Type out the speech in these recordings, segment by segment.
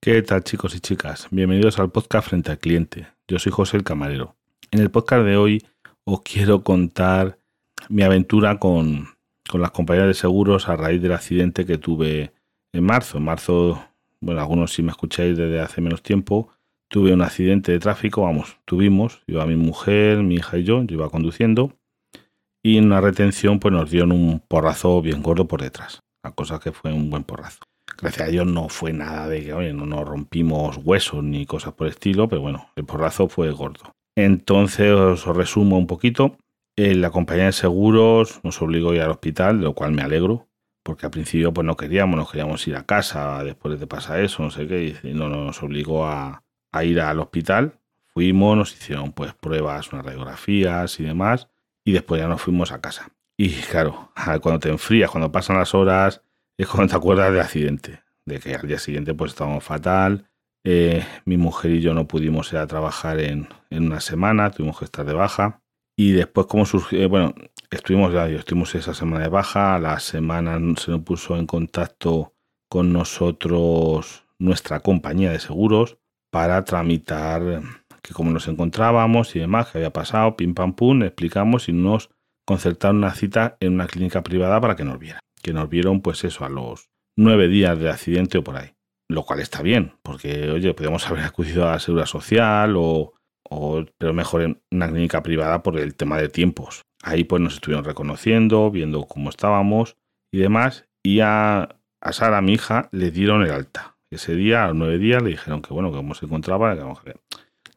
¿Qué tal chicos y chicas? Bienvenidos al podcast Frente al Cliente. Yo soy José el Camarero. En el podcast de hoy os quiero contar mi aventura con, con las compañías de seguros a raíz del accidente que tuve en marzo. En marzo, bueno, algunos si me escucháis desde hace menos tiempo, tuve un accidente de tráfico, vamos, tuvimos, iba mi mujer, mi hija y yo, yo iba conduciendo y en una retención pues nos dieron un porrazo bien gordo por detrás, la cosa que fue un buen porrazo. Gracias a Dios no fue nada de que, oye, no nos rompimos huesos ni cosas por el estilo, pero bueno, el porrazo fue gordo. Entonces os resumo un poquito. Eh, la compañía de seguros nos obligó a ir al hospital, lo cual me alegro, porque al principio pues no queríamos, nos queríamos ir a casa después de pasar eso, no sé qué, y no nos obligó a, a ir al hospital. Fuimos, nos hicieron pues pruebas, unas radiografías y demás, y después ya nos fuimos a casa. Y claro, cuando te enfrías, cuando pasan las horas, es cuando te acuerdas del accidente, de que al día siguiente pues estábamos fatal. Eh, mi mujer y yo no pudimos ir a trabajar en, en, una semana, tuvimos que estar de baja. Y después, como surgió, eh, bueno, estuvimos ya, estuvimos esa semana de baja, la semana se nos puso en contacto con nosotros nuestra compañía de seguros para tramitar que cómo nos encontrábamos y demás, que había pasado, pim pam pum, explicamos y nos concertaron una cita en una clínica privada para que nos vieran. Que nos vieron, pues eso, a los nueve días de accidente o por ahí. Lo cual está bien, porque, oye, podríamos haber acudido a la seguridad social o, o, pero mejor en una clínica privada por el tema de tiempos. Ahí pues nos estuvieron reconociendo, viendo cómo estábamos y demás. Y a, a Sara, mi hija, le dieron el alta. Ese día, a los nueve días, le dijeron que bueno, que cómo se encontraba, que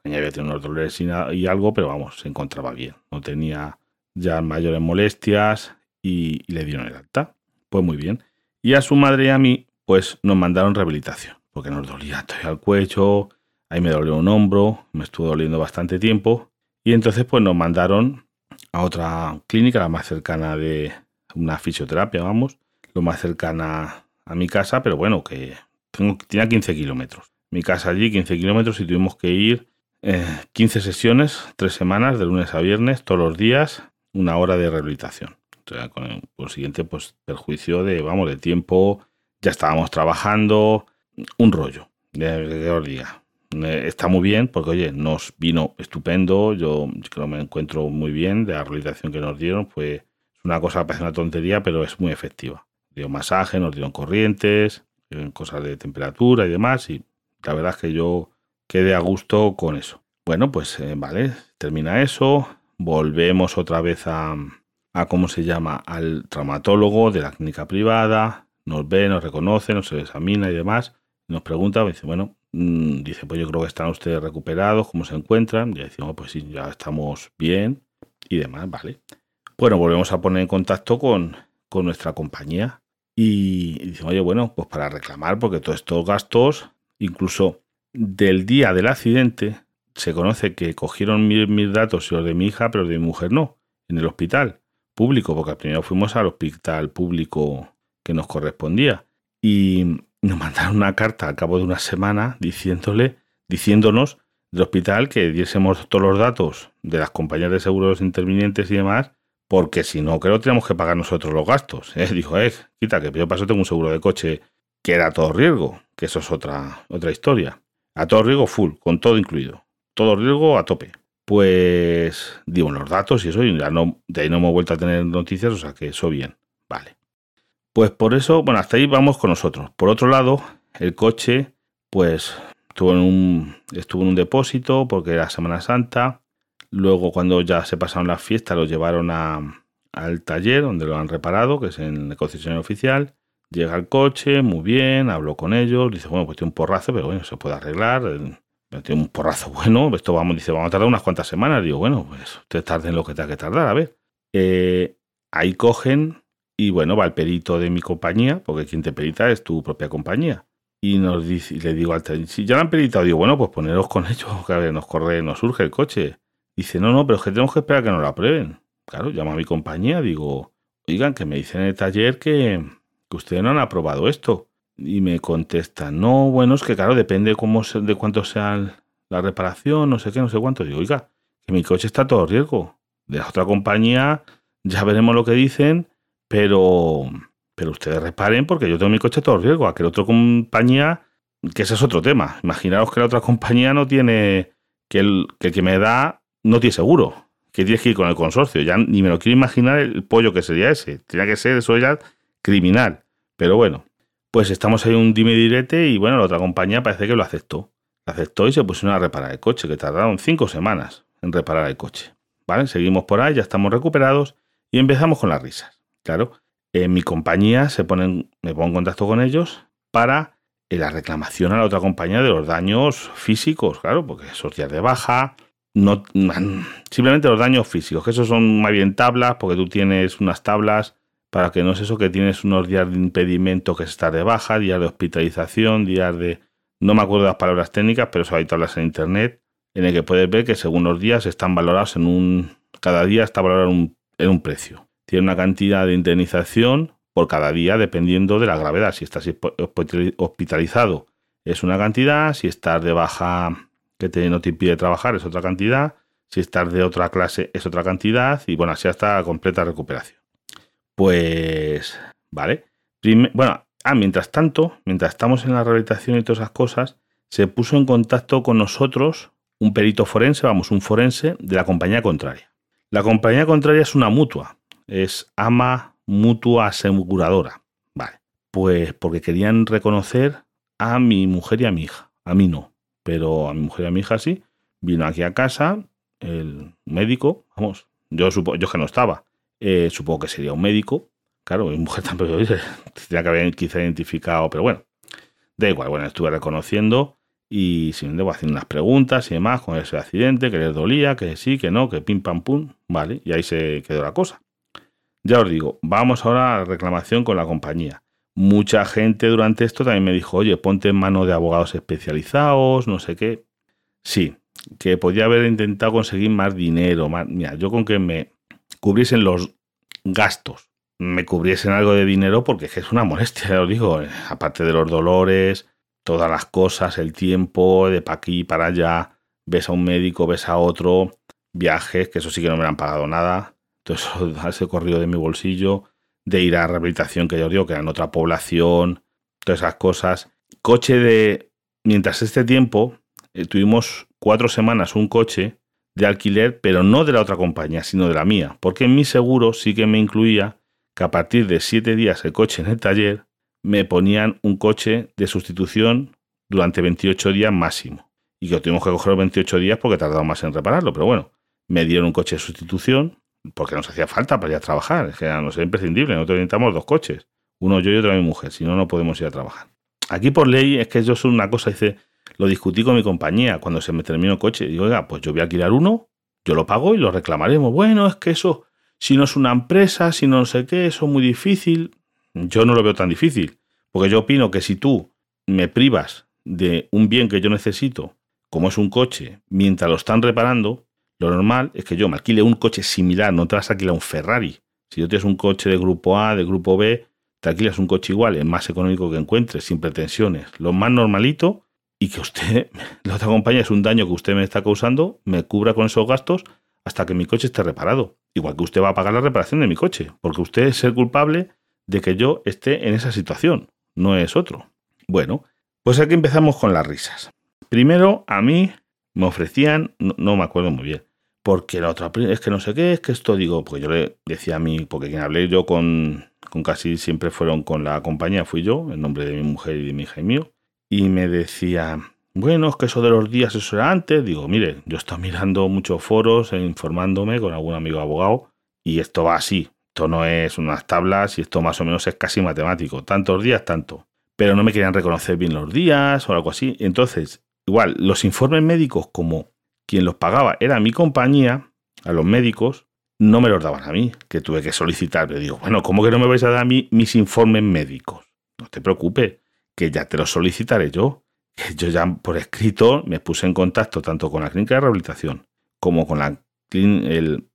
vamos, había tenido unos dolores y, algo, pero vamos, se encontraba bien. No tenía ya mayores molestias y, le dieron el alta. Pues muy bien. Y a su madre y a mí, pues nos mandaron rehabilitación, porque nos dolía todo el cuello, ahí me dolió un hombro, me estuvo doliendo bastante tiempo. Y entonces, pues nos mandaron a otra clínica, la más cercana de una fisioterapia, vamos, lo más cercana a mi casa, pero bueno, que tengo, tenía 15 kilómetros. Mi casa allí, 15 kilómetros, y tuvimos que ir 15 eh, sesiones, tres semanas, de lunes a viernes, todos los días, una hora de rehabilitación. con el consiguiente, pues, perjuicio de, vamos, de tiempo, ya estábamos trabajando, un rollo, de, os. Eh, está muy bien porque, oye, nos vino estupendo, yo, creo que me encuentro muy bien de la rehabilitación que nos dieron, fue una cosa, parece una tontería, pero es muy efectiva. Dio masaje, nos dieron corrientes, cosas de temperatura y demás, y la verdad es que yo quede a gusto con eso. Bueno, pues eh, vale, termina eso, volvemos otra vez a, a, ¿cómo se llama?, al traumatólogo de la clínica privada, nos ve, nos reconoce, nos examina y demás, nos pregunta, dice, bueno, mm, dice, pues yo creo que están ustedes recuperados, ¿cómo se encuentran? Y decimos, pues sí, ya estamos bien y demás, vale. Bueno, volvemos a poner en contacto con, con nuestra compañía y, y oye, bueno, pues para reclamar, porque todos estos gastos, incluso del día del accidente se conoce que cogieron mis, datos y los de mi hija, pero de mi mujer no, en el hospital público, porque primero fuimos al hospital público que nos correspondía. Y nos mandaron una carta al cabo de una semana diciéndole, diciéndonos del hospital que diésemos todos los datos de las compañías de seguros intervinientes y demás, porque si no, creo que tenemos que pagar nosotros los gastos. ¿eh? Dijo, eh, quita, que yo paso tengo un seguro de coche que era todo riesgo, que eso es otra, otra historia. A todo riesgo full, con todo incluido. Todo riesgo a tope. Pues digo los datos y eso, y no, de ahí no hemos vuelto a tener noticias, o sea que eso bien. Vale. Pues por eso, bueno, hasta ahí vamos con nosotros. Por otro lado, el coche, pues estuvo en un, depósito porque era Semana Santa. Luego, cuando ya se pasaron las fiestas, lo llevaron al taller donde lo han reparado, que es en el concesionario oficial. Llega el coche, muy bien, habló con ellos, dice, bueno, pues tiene un porrazo, pero bueno, se puede arreglar. Tiene un porrazo bueno, esto vamos, dice, vamos a tardar unas cuantas semanas. Digo, bueno, pues usted tarde en lo que tenga que tardar, a ver. Eh, ahí cogen y bueno, va el perito de mi compañía, porque quien te perita es tu propia compañía. Y nos dice, y le digo al si ya lo han peritado, digo, bueno, pues poneros con ellos, que a ver, nos corre, nos surge el coche. Dice, no, no, pero es que tenemos que esperar a que nos lo aprueben. Claro, llamo a mi compañía, digo, oigan, que me dicen en el taller que, que ustedes no han aprobado esto. Y me contesta, no, bueno, es que claro, depende cómo de cuánto sea la reparación, no sé qué, no sé cuánto. Digo, oiga, que mi coche está todo riesgo. De la otra compañía ya veremos lo que dicen, pero, pero ustedes reparen porque yo tengo mi coche todo riesgo, a que la otra compañía, que ese es otro tema. Imaginaos que la otra compañía no tiene, que el que, que me da no tiene seguro, que tienes que ir con el consorcio. Ya ni me lo quiero imaginar el pollo que sería ese. Tenía que ser eso ya criminal. Pero bueno, pues estamos ahí un dime direte y bueno, la otra compañía parece que lo aceptó. Aceptó y se pusieron a reparar el coche, que tardaron cinco semanas en reparar el coche. ¿Vale? Seguimos por ahí, ya estamos recuperados y empezamos con las risas. Claro, en mi compañía se ponen, me pongo en contacto con ellos para eh, la reclamación a la otra compañía de los daños físicos, claro, porque esos días de baja, no, simplemente los daños físicos, que esos son más bien tablas, porque tú tienes unas tablas para que no es eso que tienes unos días de impedimento que es estar de baja, días de hospitalización, días de... No me acuerdo las palabras técnicas, pero eso hay tablas en internet en el que puedes ver que según los días están valorados en un... Cada día está valorado en un precio. Tiene una cantidad de indemnización por cada día dependiendo de la gravedad. Si estás hospitalizado es una cantidad, si estás de baja que te, no te impide trabajar es otra cantidad, si estás de otra clase es otra cantidad y bueno, así hasta completa recuperación. Pues, vale. bueno, ah, mientras tanto, mientras estamos en la rehabilitación y todas esas cosas, se puso en contacto con nosotros un perito forense, vamos, un forense de la compañía contraria. La compañía contraria es una mutua, es ama mutua aseguradora. Vale, pues porque querían reconocer a mi mujer y a mi hija. A mí no, pero a mi mujer y a mi hija sí. Vino aquí a casa el médico, vamos, yo supo, yo que no estaba, eh, supongo que sería un médico. Claro, mi mujer tampoco tenía que haber quizá identificado, pero bueno, da igual. Bueno, estuve reconociendo y sin debo haciendo unas preguntas y demás con ese accidente, que les dolía, que sí, que no, que pim pam pum, vale, y ahí se quedó la cosa. Ya os digo, vamos ahora a la reclamación con la compañía. Mucha gente durante esto también me dijo, oye, ponte en mano de abogados especializados, no sé qué. Sí, que podía haber intentado conseguir más dinero. Más... Mira, yo con que me cubriesen los gastos, me cubriesen algo de dinero, porque es una molestia, ya os digo, eh, aparte de los dolores, todas las cosas, el tiempo, de para aquí para allá, ves a un médico, ves a otro, viajes, que eso sí que no me han pagado nada todo eso ese corrido de mi bolsillo, de ir a rehabilitación, que yo digo que era en otra población, todas esas cosas. Coche de. Mientras este tiempo, eh, tuvimos cuatro semanas un coche de alquiler, pero no de la otra compañía, sino de la mía, porque en mi seguro sí que me incluía que a partir de siete días el coche en el taller me ponían un coche de sustitución durante 28 días máximo. Y que tuvimos que coger los 28 días porque tardaba más en repararlo, pero bueno, me dieron un coche de sustitución porque nos hacía falta para ir a trabajar, es que nos era imprescindible, nosotros necesitamos dos coches, uno yo y otro mi mujer, si no, no podemos ir a trabajar. Aquí por ley es que yo soy una cosa, dice, lo discutí con mi compañía cuando se me terminó el coche, digo, oiga, pues yo voy a alquilar uno, yo lo pago y lo reclamaremos. Bueno, es que eso, si no es una empresa, si no sé qué, eso es muy difícil. Yo no lo veo tan difícil, porque yo opino que si tú me privas de un bien que yo necesito, como es un coche, mientras lo están reparando, lo normal es que yo me alquile un coche similar, no te vas a alquilar un Ferrari. Si yo tienes un coche de grupo A, de grupo B, te alquilas un coche igual, es más económico que encuentres, sin pretensiones. Lo más normalito y que usted, la otra compañía es un daño que usted me está causando, me cubra con esos gastos hasta que mi coche esté reparado. Igual que usted va a pagar la reparación de mi coche, porque usted es el culpable de que yo esté en esa situación, no es otro. Bueno, pues aquí empezamos con las risas. Primero, a mí me ofrecían, no me acuerdo muy bien, porque la otra es que no sé qué, es que esto digo, porque yo le decía a mí, porque quien hablé yo con, con casi siempre fueron con la compañía, fui yo, en nombre de mi mujer y de mi hija y mío, y me decía, bueno, es que eso de los días, eso era antes. Digo, mire, yo estoy mirando muchos foros e informándome con algún amigo abogado, y esto va así. Esto no es unas tablas y esto más o menos es casi matemático. Tantos días, tanto. Pero no me querían reconocer bien los días o algo así. Entonces, igual, los informes médicos como quien los pagaba era mi compañía, a los médicos, no me los daban a mí, que tuve que solicitar. Le digo, bueno, ¿cómo que no me vais a dar a mí mis informes médicos? No te preocupes, que ya te los solicitaré yo. Yo ya por escrito me puse en contacto tanto con la clínica de rehabilitación como con la el,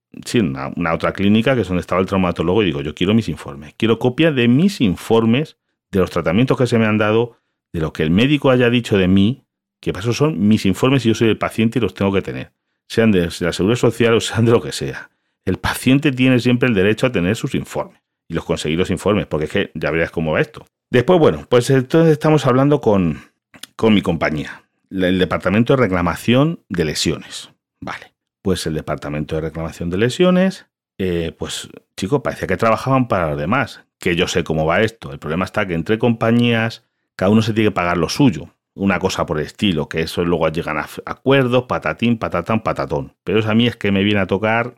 una, otra clínica que es donde estaba el traumatólogo y digo, yo quiero mis informes, quiero copia de mis informes, de los tratamientos que se me han dado, de lo que el médico haya dicho de mí que para son mis informes y yo soy el paciente y los tengo que tener, sean de la seguridad social o sean de lo que sea. El paciente tiene siempre el derecho a tener sus informes. y los conseguí los informes, porque es que ya verás cómo va esto. Después, bueno, pues entonces estamos hablando con, con mi compañía, el Departamento de Reclamación de Lesiones. Vale, pues el Departamento de Reclamación de Lesiones, eh, pues chicos, parecía que trabajaban para los demás, que yo sé cómo va esto. El problema está que entre compañías, cada uno se tiene que pagar lo suyo una cosa por el estilo, que eso luego llegan a acuerdos, patatín, patatán, patatón. Pero eso a mí es que me viene a tocar,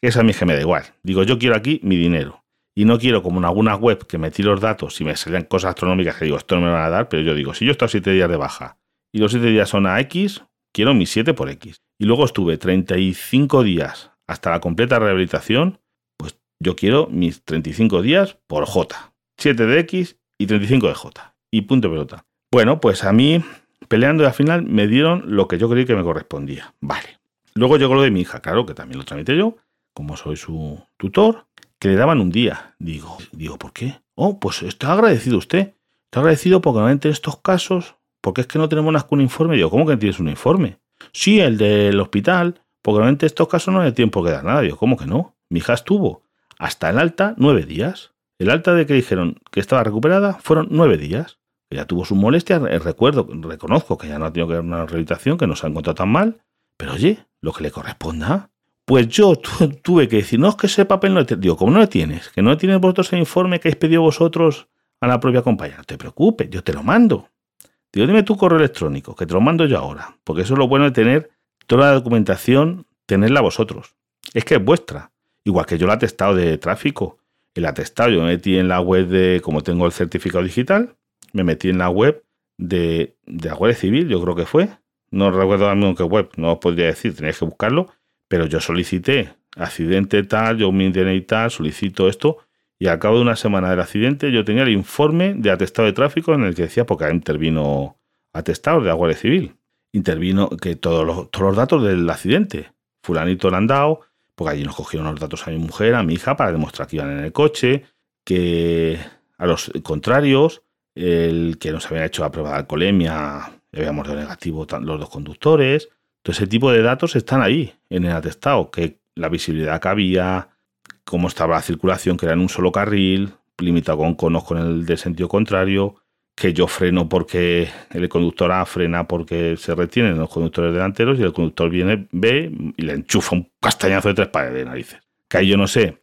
eso a mí es que me da igual. Digo, yo quiero aquí mi dinero. Y no quiero como en alguna web que metí los datos y me salen cosas astronómicas que digo, esto no me van a dar, pero yo digo, si yo estoy siete días de baja y los siete días son a X, quiero mis siete por X. Y luego estuve 35 días hasta la completa rehabilitación, pues yo quiero mis 35 días por J. 7 de X y 35 de J. Y punto pelota. Bueno, pues a mí, peleando al final, me dieron lo que yo creí que me correspondía. Vale. Luego llegó lo de mi hija, claro, que también lo tramité yo, como soy su tutor, que le daban un día. Digo, digo, ¿por qué? Oh, pues está agradecido usted. Está agradecido porque normalmente en estos casos, porque es que no tenemos un informe. Digo, ¿cómo que tienes un informe? Sí, el del hospital, porque normalmente en estos casos no hay tiempo que dar nada. Digo, ¿cómo que no? Mi hija estuvo hasta el alta nueve días. El alta de que dijeron que estaba recuperada fueron nueve días ya tuvo sus molestias, eh, recuerdo, reconozco que ya no ha tenido que dar una rehabilitación, que no se ha encontrado tan mal, pero oye, lo que le corresponda. Pues yo tuve que decir, no, es que ese papel no lo Digo, ¿cómo no lo tienes? Que no lo tienes vosotros el informe que habéis pedido vosotros a la propia compañía. No te preocupes, yo te lo mando. Digo, dime tu correo electrónico, que te lo mando yo ahora. Porque eso es lo bueno de tener toda la documentación, tenerla vosotros. Es que es vuestra. Igual que yo el atestado de tráfico. El atestado yo me metí en la web de, como tengo el certificado digital, me metí en la web de, de la Guardia Civil, yo creo que fue. No recuerdo ahora mismo qué web, no os podría decir, tenéis que buscarlo. Pero yo solicité accidente tal, yo me y tal, solicito esto. Y al cabo de una semana del accidente yo tenía el informe de atestado de tráfico en el que decía, porque intervino atestado de la Guardia Civil. Intervino que todos los, todos los datos del accidente. Fulanito le han dado, porque allí nos cogieron los datos a mi mujer, a mi hija, para demostrar que iban en el coche, que a los contrarios, el que nos había hecho la prueba de alcoholemia, habíamos dado negativo los dos conductores. Todo ese tipo de datos están ahí en el atestado, que la visibilidad que había, cómo estaba la circulación, que era en un solo carril, limitado con conos con el de sentido contrario, que yo freno porque el conductor A frena porque se retienen los conductores delanteros y el conductor viene, ve y le enchufa un castañazo de tres pares de narices. Que ahí yo no sé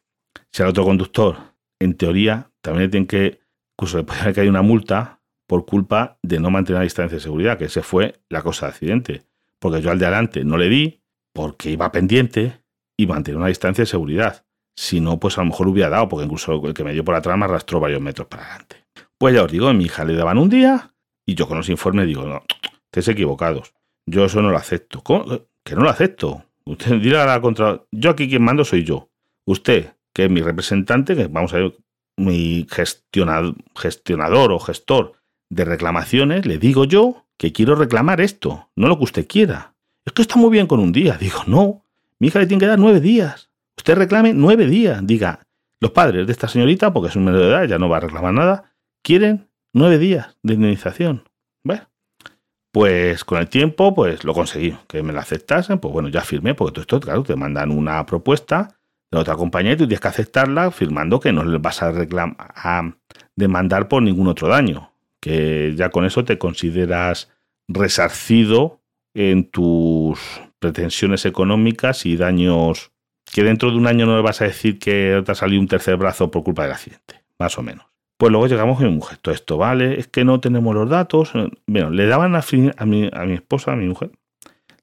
si al otro conductor, en teoría, también le tienen que incluso le puede haber caído una multa por culpa de no mantener la distancia de seguridad, que ese fue la cosa de accidente. Porque yo al de adelante no le di porque iba pendiente y mantenía una distancia de seguridad. Si no, pues a lo mejor hubiera dado, porque incluso el que me dio por atrás me arrastró varios metros para adelante. Pues ya os digo, a mi hija le daban un día y yo con los informes digo, no, estés equivocados. Yo eso no lo acepto. ¿Cómo? Que no lo acepto. Usted dirá la contra. Yo aquí quien mando soy yo. Usted, que es mi representante, que vamos a ver mi gestionador o gestor de reclamaciones, le digo yo que quiero reclamar esto, no lo que usted quiera. Es que está muy bien con un día. Digo, no, mi hija le tiene que dar nueve días. Usted reclame nueve días. Diga, los padres de esta señorita, porque es un menor de edad, ya no va a reclamar nada, quieren nueve días de indemnización. Pues con el tiempo, pues lo conseguí, que me la aceptasen, pues bueno, ya firmé, porque todo esto, claro, te mandan una propuesta de otra compañía y tú tienes que aceptarla firmando que no le vas a, a demandar por ningún otro daño, que ya con eso te consideras resarcido en tus pretensiones económicas y daños que dentro de un año no le vas a decir que te ha salido un tercer brazo por culpa del accidente, más o menos. Pues luego llegamos a mi mujer, todo esto vale, es que no tenemos los datos. Bueno, le daban a, a, mi, a mi esposa, a mi mujer,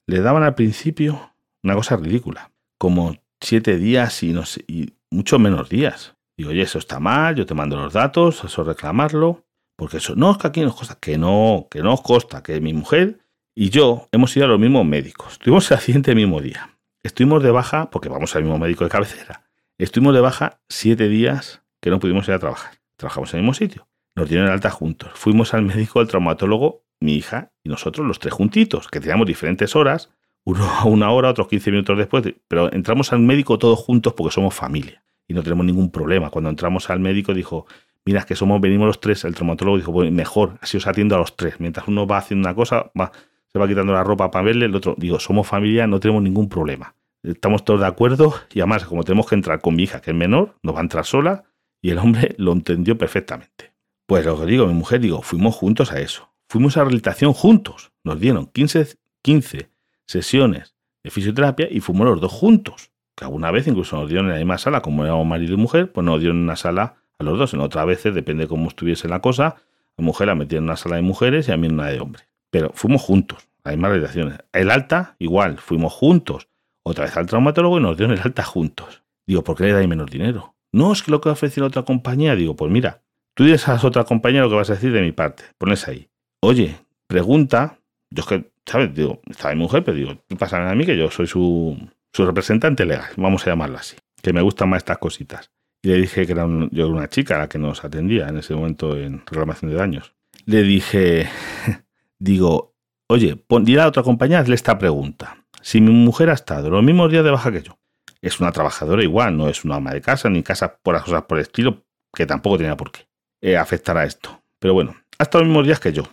le daban al principio una cosa ridícula, como siete días y, no sé, y mucho menos días. Digo, oye, eso está mal, yo te mando los datos, eso reclamarlo, porque eso, no, es que aquí nos costa, que no, que no os costa, que mi mujer y yo hemos ido a los mismos médicos. Tuvimos el accidente el mismo día. Estuvimos de baja, porque vamos al mismo médico de cabecera. Estuvimos de baja siete días que no pudimos ir a trabajar. Trabajamos en el mismo sitio. Nos dieron alta juntos. Fuimos al médico, al traumatólogo, mi hija y nosotros, los tres juntitos, que teníamos diferentes horas, uno a una hora, otros 15 minutos después, pero entramos al médico todos juntos porque somos familia y no tenemos ningún problema. Cuando entramos al médico dijo, mira, que somos, venimos los tres, el traumatólogo dijo, pues mejor, así os atiendo a los tres. Mientras uno va haciendo una cosa, va, se va quitando la ropa para verle, el otro, digo, somos familia, no tenemos ningún problema. Estamos todos de acuerdo y además, como tenemos que entrar con mi hija, que es menor, no va a entrar sola, Y el hombre lo entendió perfectamente. Pues lo que digo, mi mujer, digo, fuimos juntos a eso. Fuimos a rehabilitación juntos. Nos dieron 15, 15 sesiones de fisioterapia y fuimos los dos juntos. Que alguna vez incluso nos dieron en la misma sala, como éramos marido y mujer, pues nos dieron una sala a los dos. En otras veces, depende de cómo estuviese la cosa, la mujer la metía en una sala de mujeres y a mí en una de hombres. Pero fuimos juntos, las mismas rehabilitaciones. El alta, igual, fuimos juntos. Otra vez al traumatólogo y nos dieron el alta juntos. Digo, ¿por qué le dais menos dinero? No, es que lo que ofrece la otra compañía. Digo, pues mira, tú dices a la otra compañía lo que vas a decir de mi parte. Pones ahí. Oye, pregunta. Yo es que, ¿sabes? Digo, está mi mujer, pero digo, pasa a mí que yo soy su, su representante legal, vamos a llamarlo así. Que me gustan más estas cositas. Y le dije que era yo una chica la que nos atendía en ese momento en reclamación de daños. Le dije, digo, oye, dile a otra compañía, hazle esta pregunta. Si mi mujer ha estado los mismos días de baja que yo, es una trabajadora igual, no es una ama de casa, ni casa por las cosas por el estilo, que tampoco tenía por qué eh, afectar a esto. Pero bueno, ha estado los mismos días que yo.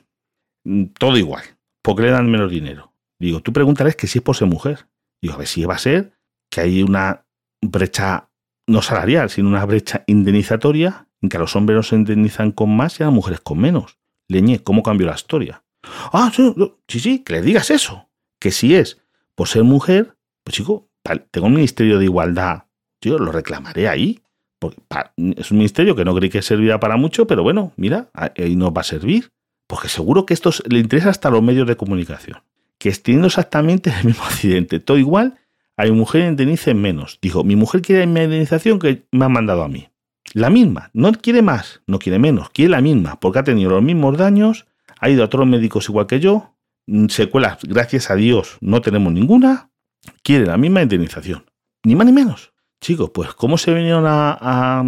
Mm, todo igual. porque le dan menos dinero? Digo, tú pregúntales que si es por ser mujer. Digo, a ver si va a ser que hay una brecha no salarial, sino una brecha indemnizatoria en que a los hombres se indemnizan con más y a las mujeres con menos. Leñé, ¿cómo cambió la historia? Ah, sí, sí, que le digas eso. Que si es por ser mujer, pues chico, tengo un ministerio de igualdad, yo lo reclamaré ahí. Porque es un ministerio que no creí que servirá para mucho, pero bueno, mira, ahí nos va a servir. Porque seguro que esto le interesa hasta los medios de comunicación. Que teniendo exactamente el mismo accidente, todo igual, a mi mujer indemnice menos. Dijo, mi mujer quiere mi indemnización que me ha mandado a mí. La misma, no quiere más, no quiere menos, quiere la misma, porque ha tenido los mismos daños, ha ido a otros médicos igual que yo, mm, secuelas, gracias a Dios, no tenemos ninguna, quiere la misma indemnización. Ni más ni menos. Chicos, pues ¿cómo se vinieron a,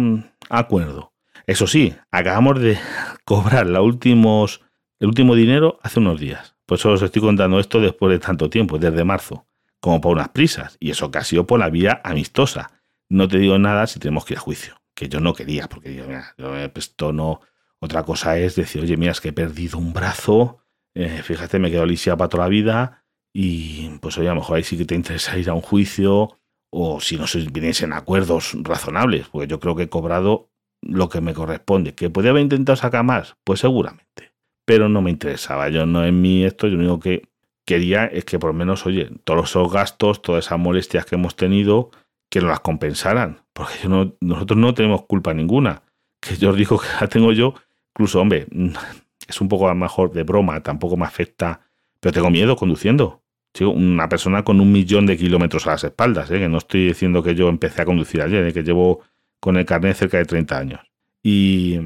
acuerdo? Eso sí, acabamos de cobrar la el último dinero hace unos días. Por eso os estoy contando esto después de tanto tiempo, desde marzo como por unas prisas, y eso que ha por la vía amistosa. No te digo nada si tenemos que ir a juicio, que yo no quería, porque yo, mira, esto no. Otra cosa es decir, oye, mira, es que he perdido un brazo, eh, fíjate, me quedo lisiado para toda la vida, y pues oye, a lo mejor ahí sí que te interesa ir a un juicio, o si no se viniesen acuerdos razonables, porque yo creo que he cobrado lo que me corresponde. ¿Que podía haber intentado sacar más? Pues seguramente. Pero no me interesaba. Yo no en mí esto, yo único que quería es que por lo menos, oye, todos esos gastos, todas esas molestias que hemos tenido, que nos las compensaran. Porque nosotros no tenemos culpa ninguna. Que yo os digo que la tengo yo, incluso, hombre, es un poco a lo mejor de broma, tampoco me afecta, pero tengo miedo conduciendo. una persona con un millón de kilómetros a las espaldas, ¿eh? que no estoy diciendo que yo empecé a conducir ayer, ¿eh? que llevo con el carnet cerca de 30 años. Y,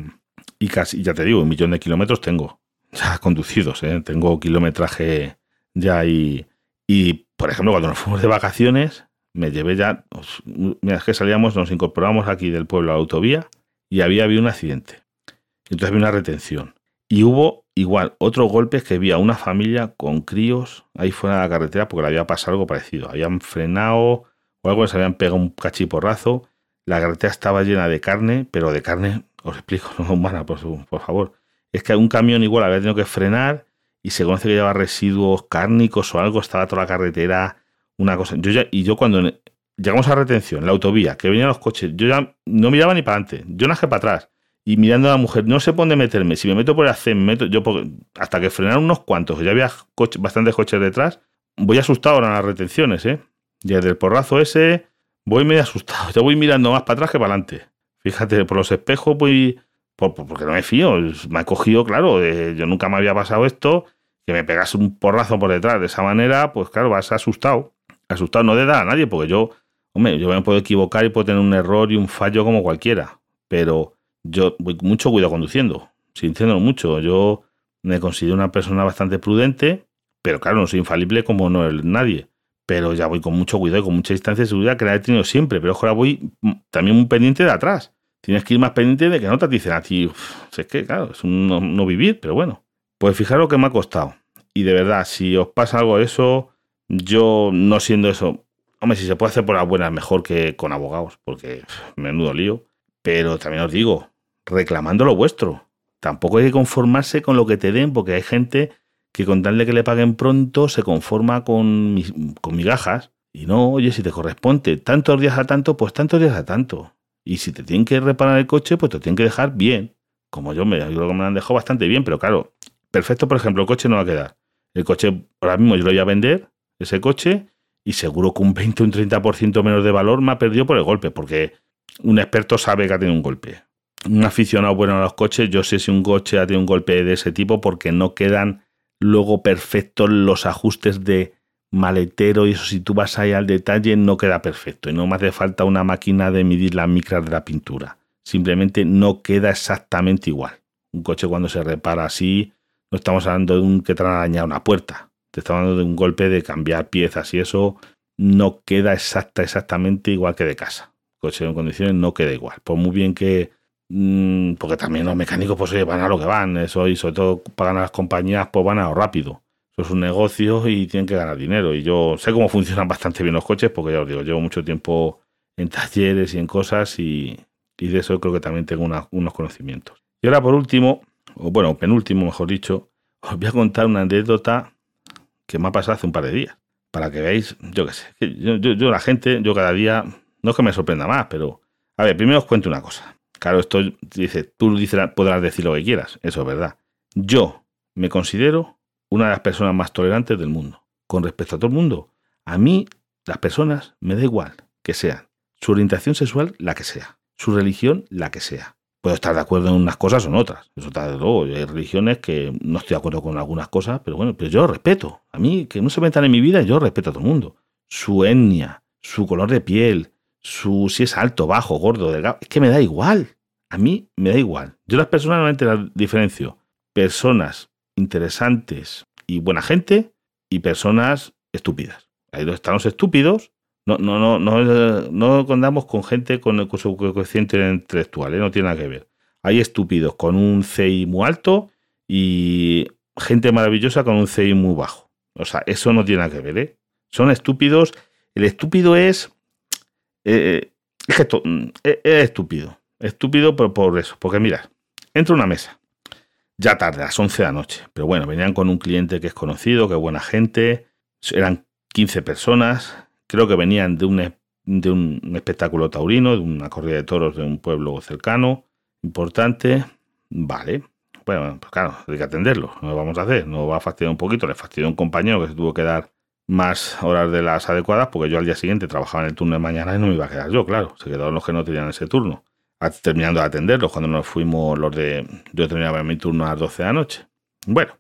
y casi, ya te digo, un millón de kilómetros tengo ya conducidos, ¿eh? tengo kilometraje ya y, y, por ejemplo, cuando nos fuimos de vacaciones, me llevé ya, mira, que salíamos, nos incorporamos aquí del pueblo a la autovía y había un accidente. Entonces había una retención. Y hubo igual otros golpes que había una familia con críos ahí fuera de la carretera porque le había pasado algo parecido. Habían frenado o algo, les habían pegado un cachiporrazo. La carretera estaba llena de carne, pero de carne, os explico, no humana, por, por favor. Es que un camión igual había tenido que frenar y se conoce que lleva residuos cárnicos o algo, estaba toda la carretera, una cosa. Yo ya, y yo cuando llegamos a retención, la autovía, que venían los coches, yo ya no miraba ni para adelante, yo naje para atrás. Y mirando a la mujer, no sé por dónde meterme. Si me meto por el hacer, meto, yo hasta que frenaron unos cuantos, ya había bastantes coches detrás, voy asustado ahora en las retenciones, ¿eh? Desde el porrazo ese, voy medio asustado. Ya voy mirando más para atrás que para adelante. Fíjate, por los espejos voy porque no me fío. Me ha cogido, claro, yo nunca me había pasado esto, que me pegas un porrazo por detrás de esa manera, pues claro, vas asustado. Asustado no de dar a nadie, porque yo, hombre, yo me puedo equivocar y puedo tener un error y un fallo como cualquiera, pero yo voy mucho cuidado conduciendo, sintiéndolo mucho. Yo me considero una persona bastante prudente, pero claro, no soy infalible como no es nadie. Pero ya voy con mucho cuidado y con mucha distancia de seguridad que la he tenido siempre, pero ahora voy también muy pendiente de atrás tienes que ir más pendiente de que no te dicen a ti. es que, claro, es un no, vivir, pero bueno. Pues fijaros que me ha costado. Y de verdad, si os pasa algo de eso, yo no siendo eso, hombre, si se puede hacer por las buenas, mejor que con abogados, porque menudo lío. Pero también os digo, reclamando lo vuestro. Tampoco hay que conformarse con lo que te den, porque hay gente que con tal de que le paguen pronto se conforma con, con migajas. Y no, oye, si te corresponde tantos días a tanto, pues tantos días a tanto. Y si te tienen que reparar el coche, pues te tienen que dejar bien. Como yo me, creo que me lo han dejado bastante bien, pero claro, perfecto, por ejemplo, el coche no va a quedar. El coche, ahora mismo yo lo voy a vender, ese coche, y seguro que un 20 o un 30% menos de valor me ha perdido por el golpe, porque un experto sabe que ha tenido un golpe. Un aficionado bueno a los coches, yo sé si un coche ha tenido un golpe de ese tipo porque no quedan luego perfectos los ajustes de maletero y eso si tú vas ahí al detalle no queda perfecto y no me hace falta una máquina de medir las micras de la pintura. Simplemente no queda exactamente igual. Un coche cuando se repara así, no estamos hablando de un que te han arañado una puerta. Te estamos hablando de un golpe de cambiar piezas y eso no queda exacta, exactamente igual que de casa. coche en condiciones no queda igual. Por muy bien que... Mm, porque también los mecánicos pues van a lo que van. Eso y sobre todo pagan a las compañías pues van a lo rápido. Eso es un negocio y tienen que ganar dinero. Y yo sé cómo funcionan bastante bien los coches porque ya os digo, llevo mucho tiempo en talleres y en cosas y, de eso creo que también tengo unos conocimientos. Y ahora por último, o bueno, penúltimo mejor dicho, os voy a contar una anécdota que me ha pasado hace un par de días. Para que veáis, yo qué sé, yo, yo, la gente, yo cada día, no es que me sorprenda más, pero a ver, primero os cuento una cosa. Claro, esto dice, tú podrás decir lo que quieras, eso es verdad. Yo me considero una de las personas más tolerantes del mundo. Con respecto a todo el mundo, a mí las personas me da igual que sean. Su orientación sexual, la que sea. Su religión, la que sea. Puedo estar de acuerdo en unas cosas o en otras. Eso está de luego. Hay religiones que no estoy de acuerdo con algunas cosas, pero bueno, pero yo respeto. A mí, que no se metan en mi vida, yo respeto a todo el mundo. Su etnia, su color de piel, su si es alto, bajo, gordo, delgado, es que me da igual. A mí me da igual. Yo las personas normalmente las diferencio. Personas interesantes y buena gente y personas estúpidas. Ahí están los estúpidos. No, no, no, no, no contamos con gente con, su coeficiente intelectual, ¿eh? no tiene nada que ver. Hay estúpidos con un CI muy alto y gente maravillosa con un CI muy bajo. O sea, eso no tiene nada que ver, ¿eh? Son estúpidos. El estúpido es. Eh, es, es, estúpido. Estúpido por, por eso. Porque mira, entra una mesa ya tarde, a las 11 de la noche. Pero bueno, venían con un cliente que es conocido, que es buena gente. Eran 15 personas. Creo que venían de un, de un espectáculo taurino, de una corrida de toros de un pueblo cercano, importante. Vale. Bueno, pues claro, hay que atenderlo. No lo vamos a hacer. No va a fastidiar un poquito. Le fastidió un compañero que se tuvo que dar más horas de las adecuadas porque yo al día siguiente trabajaba en el turno de mañana y no me iba a quedar yo, claro. Se quedaron los que no tenían ese turno terminando de atenderlos cuando nos fuimos los de. Yo terminaba mi turno a las 12 de la noche. Bueno,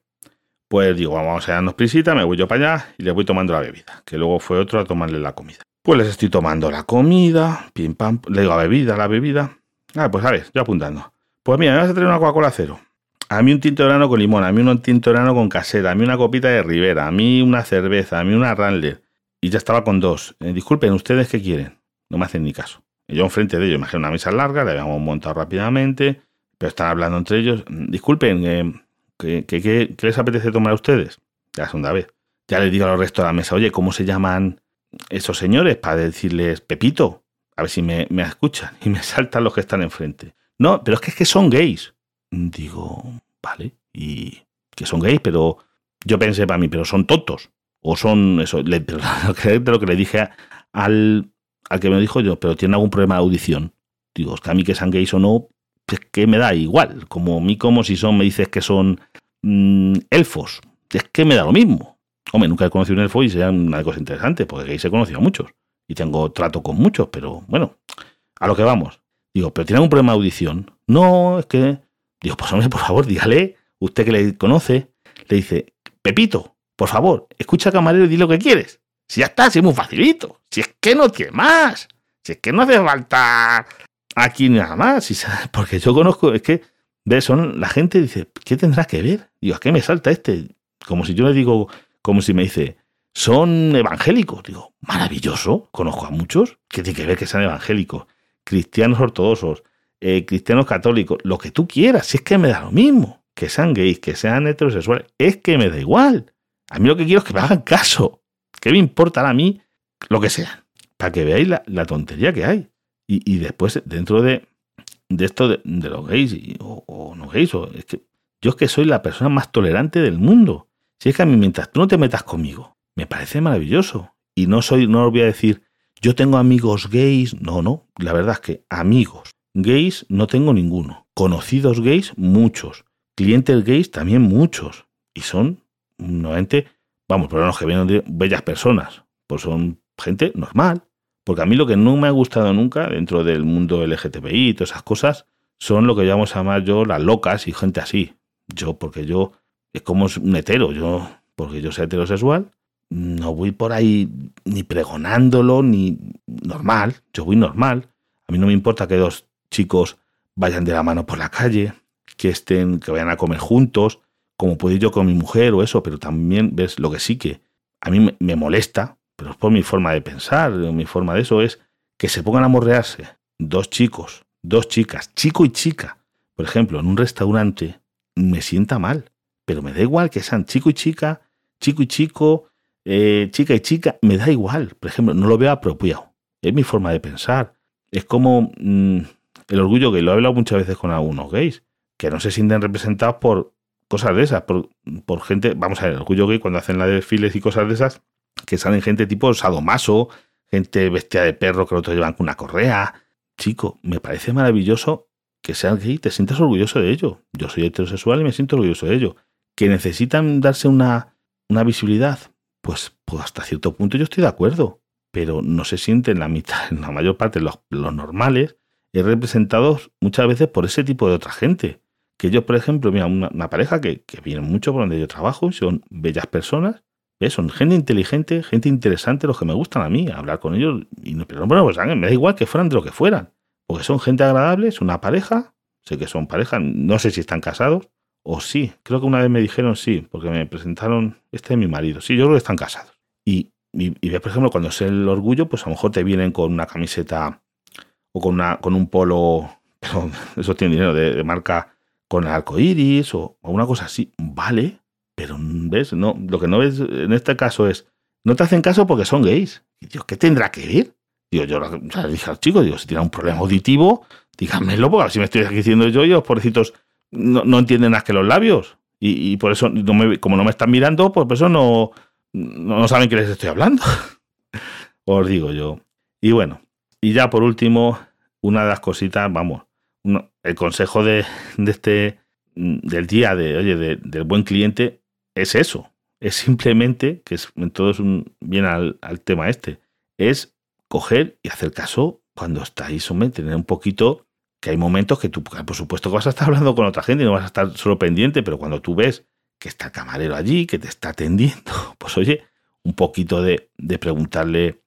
pues digo, vamos a darnos prisita, me voy yo para allá y les voy tomando la bebida, que luego fue otro a tomarle la comida. Pues les estoy tomando la comida, pim pam, le digo a bebida, la bebida. Ah, pues a ver, yo apuntando. Pues mira, me vas a traer una Coca-Cola cero. A mí un tinto de grano con limón, a mí un tinto de grano con casera, a mí una copita de Rivera, a mí una cerveza, a mí una Randler. Y ya estaba con dos. Eh, disculpen, ¿ustedes qué quieren? No me hacen ni caso. Yo enfrente de ellos, imagino una mesa larga, la habíamos montado rápidamente, pero están hablando entre ellos. Disculpen, eh, ¿qué, les apetece tomar a ustedes? La segunda vez. Ya les digo a los restos de la mesa, oye, ¿cómo se llaman esos señores? Para decirles, Pepito, a ver si me, escuchan. Y me saltan los que están enfrente. No, pero es que, es que son gays. Digo, vale, y que son gays, pero yo pensé para mí, pero son tontos. O son eso, le, pero lo que le dije al, al que me dijo yo, pero tiene algún problema de audición. Digo, es que a mí que sean gays o no, es que me da igual. Como a mí, como si son, me dices que son mm, elfos. Es que me da lo mismo. Hombre, nunca he conocido un elfo y sean una cosa interesante, porque gays he conocido a muchos. Y tengo trato con muchos, pero bueno, a lo que vamos. Digo, ¿pero tiene algún problema de audición? No, es que. Digo, pues hombre, por favor, dígale, usted que le conoce, le dice, Pepito, por favor, escucha camarero y di lo que quieres. Si ya está, si es muy facilito. Si es que no tiene más. Si es que no hace falta aquí nada más. Porque yo conozco, es que, ¿ves? Son, la gente dice, ¿qué tendrá que ver? Digo, ¿a qué me salta este? Como si yo le digo, como si me dice, son evangélicos. Digo, maravilloso. Conozco a muchos. ¿Qué tiene que ver que sean evangélicos? Cristianos ortodoxos, eh, cristianos católicos, lo que tú quieras. Si es que me da lo mismo. Que sean gays, que sean heterosexuales. Es que me da igual. A mí lo que quiero es que me hagan caso. ¿Qué me importa a mí lo que sea? Para que veáis la, tontería que hay. Y, después, dentro de, de esto de, los gays o, no gays, es que yo es que soy la persona más tolerante del mundo. Si es que a mí, mientras tú no te metas conmigo, me parece maravilloso. Y no soy, no os voy a decir, yo tengo amigos gays. No, no, la verdad es que amigos gays no tengo ninguno. Conocidos gays, muchos. Clientes gays también muchos. Y son, nuevamente, vamos, pero los que vienen bellas personas. Pues son gente normal. Porque a mí lo que no me ha gustado nunca dentro del mundo LGTBI y todas esas cosas son lo que llamamos a llamar yo las locas y gente así. Yo, porque yo, es como un hetero, yo, porque yo soy heterosexual, no voy por ahí ni pregonándolo, ni normal, yo voy normal. A mí no me importa que dos chicos vayan de la mano por la calle, que estén, que vayan a comer juntos, como puedo ir yo con mi mujer o eso, pero también ves lo que sí que a mí me molesta, pero es por mi forma de pensar, mi forma de eso es que se pongan a morrearse dos chicos, dos chicas, chico y chica. Por ejemplo, en un restaurante me sienta mal, pero me da igual que sean chico y chica, chico y chico, eh, chica y chica, me da igual. Por ejemplo, no lo veo apropiado. Es mi forma de pensar. Es como mm, el orgullo que lo he hablado muchas veces con algunos gays, que no se sienten representados por cosas de esas, por, por gente, vamos a ver, el orgullo gay cuando hacen la desfiles y cosas de esas, que salen gente tipo sadomaso, gente bestia de perro que otros llevan con una correa. Chico, me parece maravilloso que seas gay, te sientas orgulloso de ello. Yo soy heterosexual y me siento orgulloso de ello. Que necesitan darse una, una visibilidad, pues, pues, hasta cierto punto yo estoy de acuerdo. Pero no se sienten la mitad, en la mayor parte, los, los normales, es representados muchas veces por ese tipo de otra gente. Que yo, por ejemplo, mira, una, pareja que, viene mucho por donde yo trabajo, son bellas personas, son gente inteligente, gente interesante, los que me gustan a mí, hablar con ellos. Y pero bueno, pues me da igual que fueran de lo que fueran. Porque son gente agradable, es una pareja, sé que son pareja, no sé si están casados, o sí, creo que una vez me dijeron sí, porque me presentaron, este es mi marido, sí, yo creo que están casados. Y, y, ves, por ejemplo, cuando es el orgullo, pues a lo mejor te vienen con una camiseta o con, una, con un polo, pero eso tiene dinero de, marca con el arco iris o, o una cosa así, vale, pero, ¿ves? No, lo que no ves en este caso es, no te hacen caso porque son gays. Y Dios, ¿qué tendrá que ver? Digo, yo le dije al chico, digo, si tiene un problema auditivo, díganmelo, porque si me estoy diciendo yo, y los pobrecitos no, no entienden más que los labios. Y, por eso, no me, como no me están mirando, pues por eso no, no, saben que les estoy hablando. Os digo yo. Y bueno, y ya por último, una de las cositas, vamos, el consejo de, de este del día de, oye, del buen cliente es eso. Es simplemente, que es, todo es un, bien al, tema este, es coger y hacer caso cuando estáis, hombre, tener un poquito, que hay momentos que tú, por supuesto que vas a estar hablando con otra gente y no vas a estar solo pendiente, pero cuando tú ves que está el camarero allí, que te está atendiendo, pues oye, un poquito de, de preguntarle,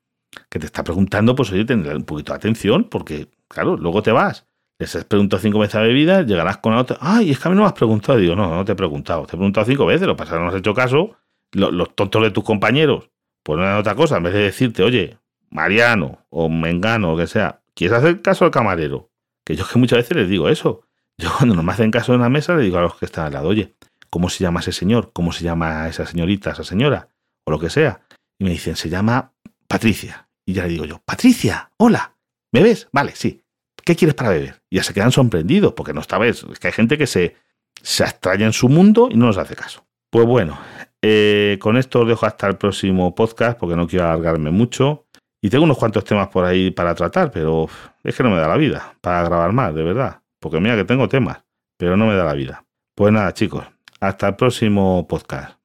que te está preguntando, pues oye, tendré un poquito de atención, porque claro, luego te vas les has preguntado cinco veces a bebida, llegarás con la otra. Ay, es que a mí no me has preguntado. Digo, no, no te he preguntado. Te he preguntado cinco veces, lo pasa no has hecho caso. Los, tontos de tus compañeros, pues no otra cosa. En vez de decirte, oye, Mariano o Mengano o que sea, ¿quieres hacer caso al camarero? Que yo que muchas veces les digo eso. Yo cuando no me hacen caso en la mesa, le digo a los que están al lado, oye, ¿cómo se llama ese señor? ¿Cómo se llama esa señorita, esa señora? O lo que sea. Y me dicen, se llama Patricia. Y ya le digo yo, Patricia, hola, ¿me ves? Vale, sí. ¿Qué quieres para beber? Y ya se quedan sorprendidos, porque no está vez, es que hay gente que se, se abstrae en su mundo y no nos hace caso. Pues bueno, eh, con esto os dejo hasta el próximo podcast, porque no quiero alargarme mucho. Y tengo unos cuantos temas por ahí para tratar, pero es que no me da la vida para grabar más, de verdad. Porque mira que tengo temas, pero no me da la vida. Pues nada, chicos, hasta el próximo podcast.